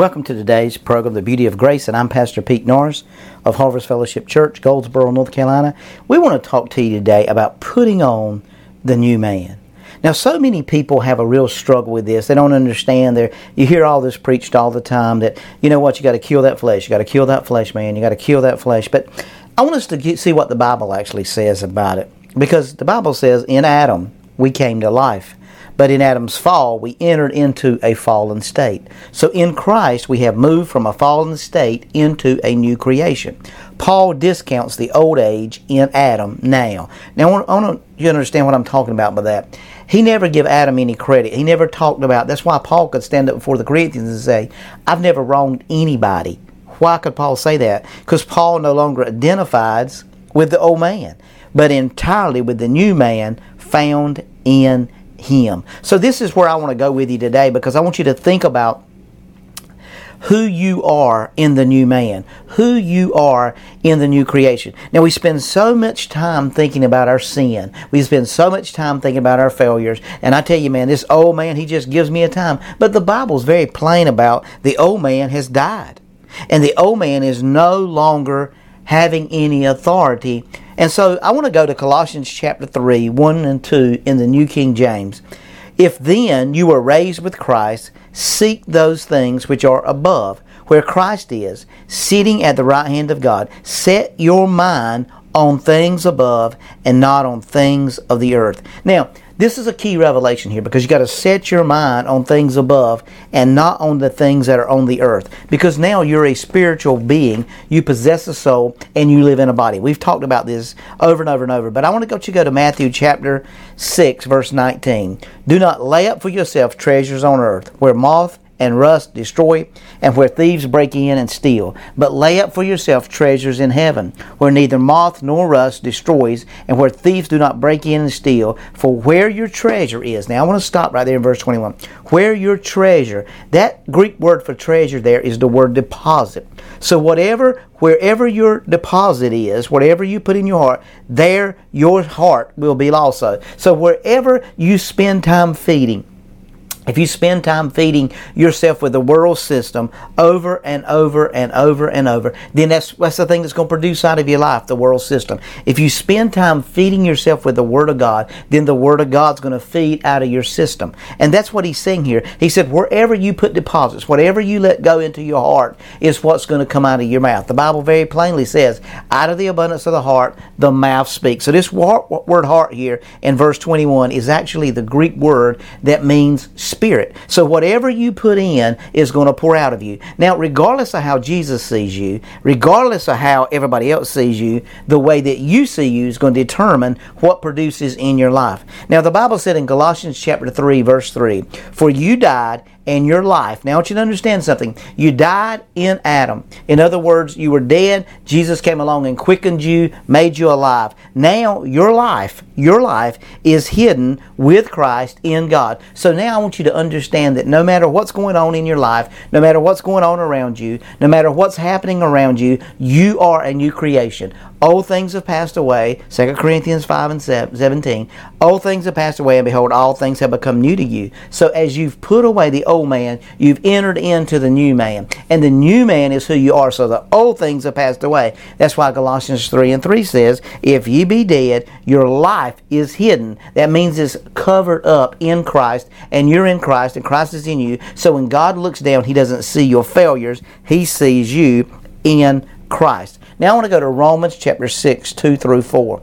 Welcome to today's program, The Beauty of Grace, and I'm Pastor Pete Norris of Harvest Fellowship Church, Goldsboro, North Carolina. We want to talk to you today about putting on the new man. Now, so many people have a real struggle with this. They don't understand. There, you hear all this preached all the time that you know what you got to kill that flesh. You got to kill that flesh, man. You got to kill that flesh. But I want us to get, see what the Bible actually says about it, because the Bible says in Adam we came to life. But in Adam's fall, we entered into a fallen state. So in Christ, we have moved from a fallen state into a new creation. Paul discounts the old age in Adam now. Now, I want, you understand what I'm talking about by that. He never gave Adam any credit. He never talked about. That's why Paul could stand up before the Corinthians and say, "I've never wronged anybody." Why could Paul say that? Because Paul no longer identifies with the old man, but entirely with the new man found in him. So this is where I want to go with you today because I want you to think about who you are in the new man, who you are in the new creation. Now, we spend so much time thinking about our sin. We spend so much time thinking about our failures. And I tell you, man, this old man, he just gives me a time. But the Bible's very plain about the old man has died. And the old man is no longer having any authority and so I want to go to Colossians chapter 3, 1 and 2 in the New King James. If then you were raised with Christ, seek those things which are above, where Christ is, sitting at the right hand of God. Set your mind on things above and not on things of the earth. Now, this is a key revelation here because you got to set your mind on things above and not on the things that are on the earth. Because now you're a spiritual being, you possess a soul, and you live in a body. We've talked about this over and over and over. But I want to go to go to Matthew chapter 6, verse 19. Do not lay up for yourself treasures on earth, where moth and rust destroy, and where thieves break in and steal. But lay up for yourself treasures in heaven, where neither moth nor rust destroys, and where thieves do not break in and steal. For where your treasure is. Now I want to stop right there in verse 21. Where your treasure, that Greek word for treasure there is the word deposit. So whatever, wherever your deposit is, whatever you put in your heart, there your heart will be also. So wherever you spend time feeding, if you spend time feeding yourself with the world system over and over and over and over, then that's, that's the thing that's going to produce out of your life, the world system. If you spend time feeding yourself with the Word of God, then the Word of God's going to feed out of your system. And that's what he's saying here. He said, wherever you put deposits, whatever you let go into your heart, is what's going to come out of your mouth. The Bible very plainly says, out of the abundance of the heart, the mouth speaks. So this word heart here in verse 21 is actually the Greek word that means spirit. So whatever you put in is going to pour out of you. Now, regardless of how Jesus sees you, regardless of how everybody else sees you, the way that you see you is going to determine what produces in your life. Now, the Bible said in Galatians chapter 3, verse 3, For you died and your life. Now, I want you to understand something. You died in Adam. In other words, you were dead. Jesus came along and quickened you, made you alive. Now, your life, your life is hidden with Christ in God. So now I want you to understand that no matter what's going on in your life, no matter what's going on around you, no matter what's happening around you, you are a new creation. Old things have passed away. 2 Corinthians 5 and 17. Old things have passed away, and behold, all things have become new to you. So as you've put away the old man, you've entered into the new man. And the new man is who you are. So the old things have passed away. That's why Galatians 3 and 3 says, If ye be dead, your life is hidden. That means it's covered up in Christ, and you're in Christ, and Christ is in you. So when God looks down, He doesn't see your failures, He sees you in Christ. Now I want to go to Romans chapter 6, 2 through 4.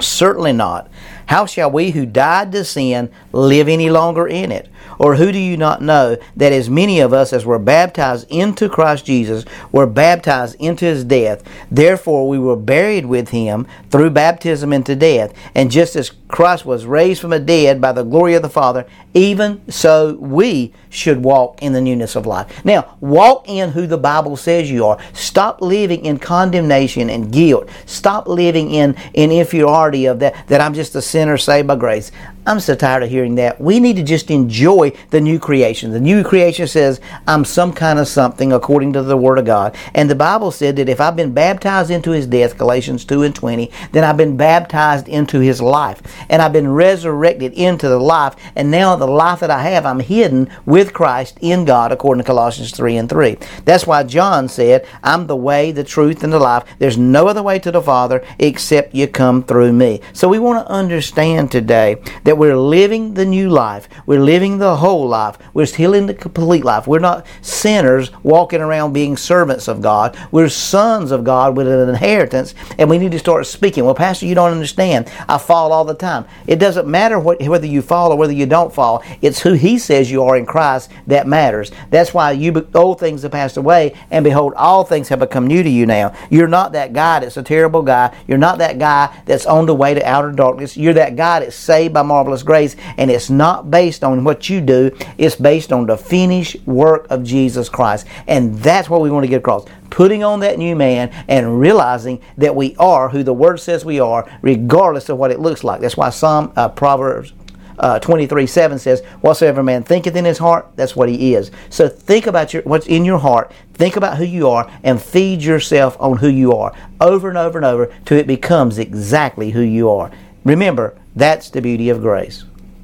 Certainly not. How shall we who died to sin live any longer in it? Or who do you not know that as many of us as were baptized into Christ Jesus were baptized into his death? Therefore we were buried with him through baptism into death. And just as Christ was raised from the dead by the glory of the Father, even so we should walk in the newness of life. Now, walk in who the Bible says you are. Stop living in condemnation and guilt. Stop living in, in inferiority of that, that I'm just a sinner saved by grace. I'm so tired of hearing that. We need to just enjoy the new creation. The new creation says, I'm some kind of something according to the Word of God. And the Bible said that if I've been baptized into His death, Galatians 2 and 20, then I've been baptized into His life. And I've been resurrected into the life. And now the life that I have, I'm hidden with Christ in God, according to Colossians 3 and 3. That's why John said, I'm the way, the truth, and the life. There's no other way to the Father except you come through me. So we want to understand today that we're living the new life. We're living the whole life. We're still in the complete life. We're not sinners walking around being servants of God. We're sons of God with an inheritance, and we need to start speaking. Well, Pastor, you don't understand. I fall all the time. It doesn't matter what, whether you fall or whether you don't fall. It's who He says you are in Christ that matters. That's why you old things have passed away, and behold, all things have become new to you now. You're not that guy that's a terrible guy. You're not that guy that's on the way to outer darkness. You're that guy that's saved by marvelous grace, and it's not based on what you do. It's based on the finished work of Jesus Christ, and that's what we want to get across. Putting on that new man and realizing that we are who the Word says we are, regardless of what it looks like. That's why Psalm uh, Proverbs uh, 23 7 says, Whatsoever man thinketh in his heart, that's what he is. So think about your, what's in your heart, think about who you are, and feed yourself on who you are over and over and over till it becomes exactly who you are. Remember, that's the beauty of grace.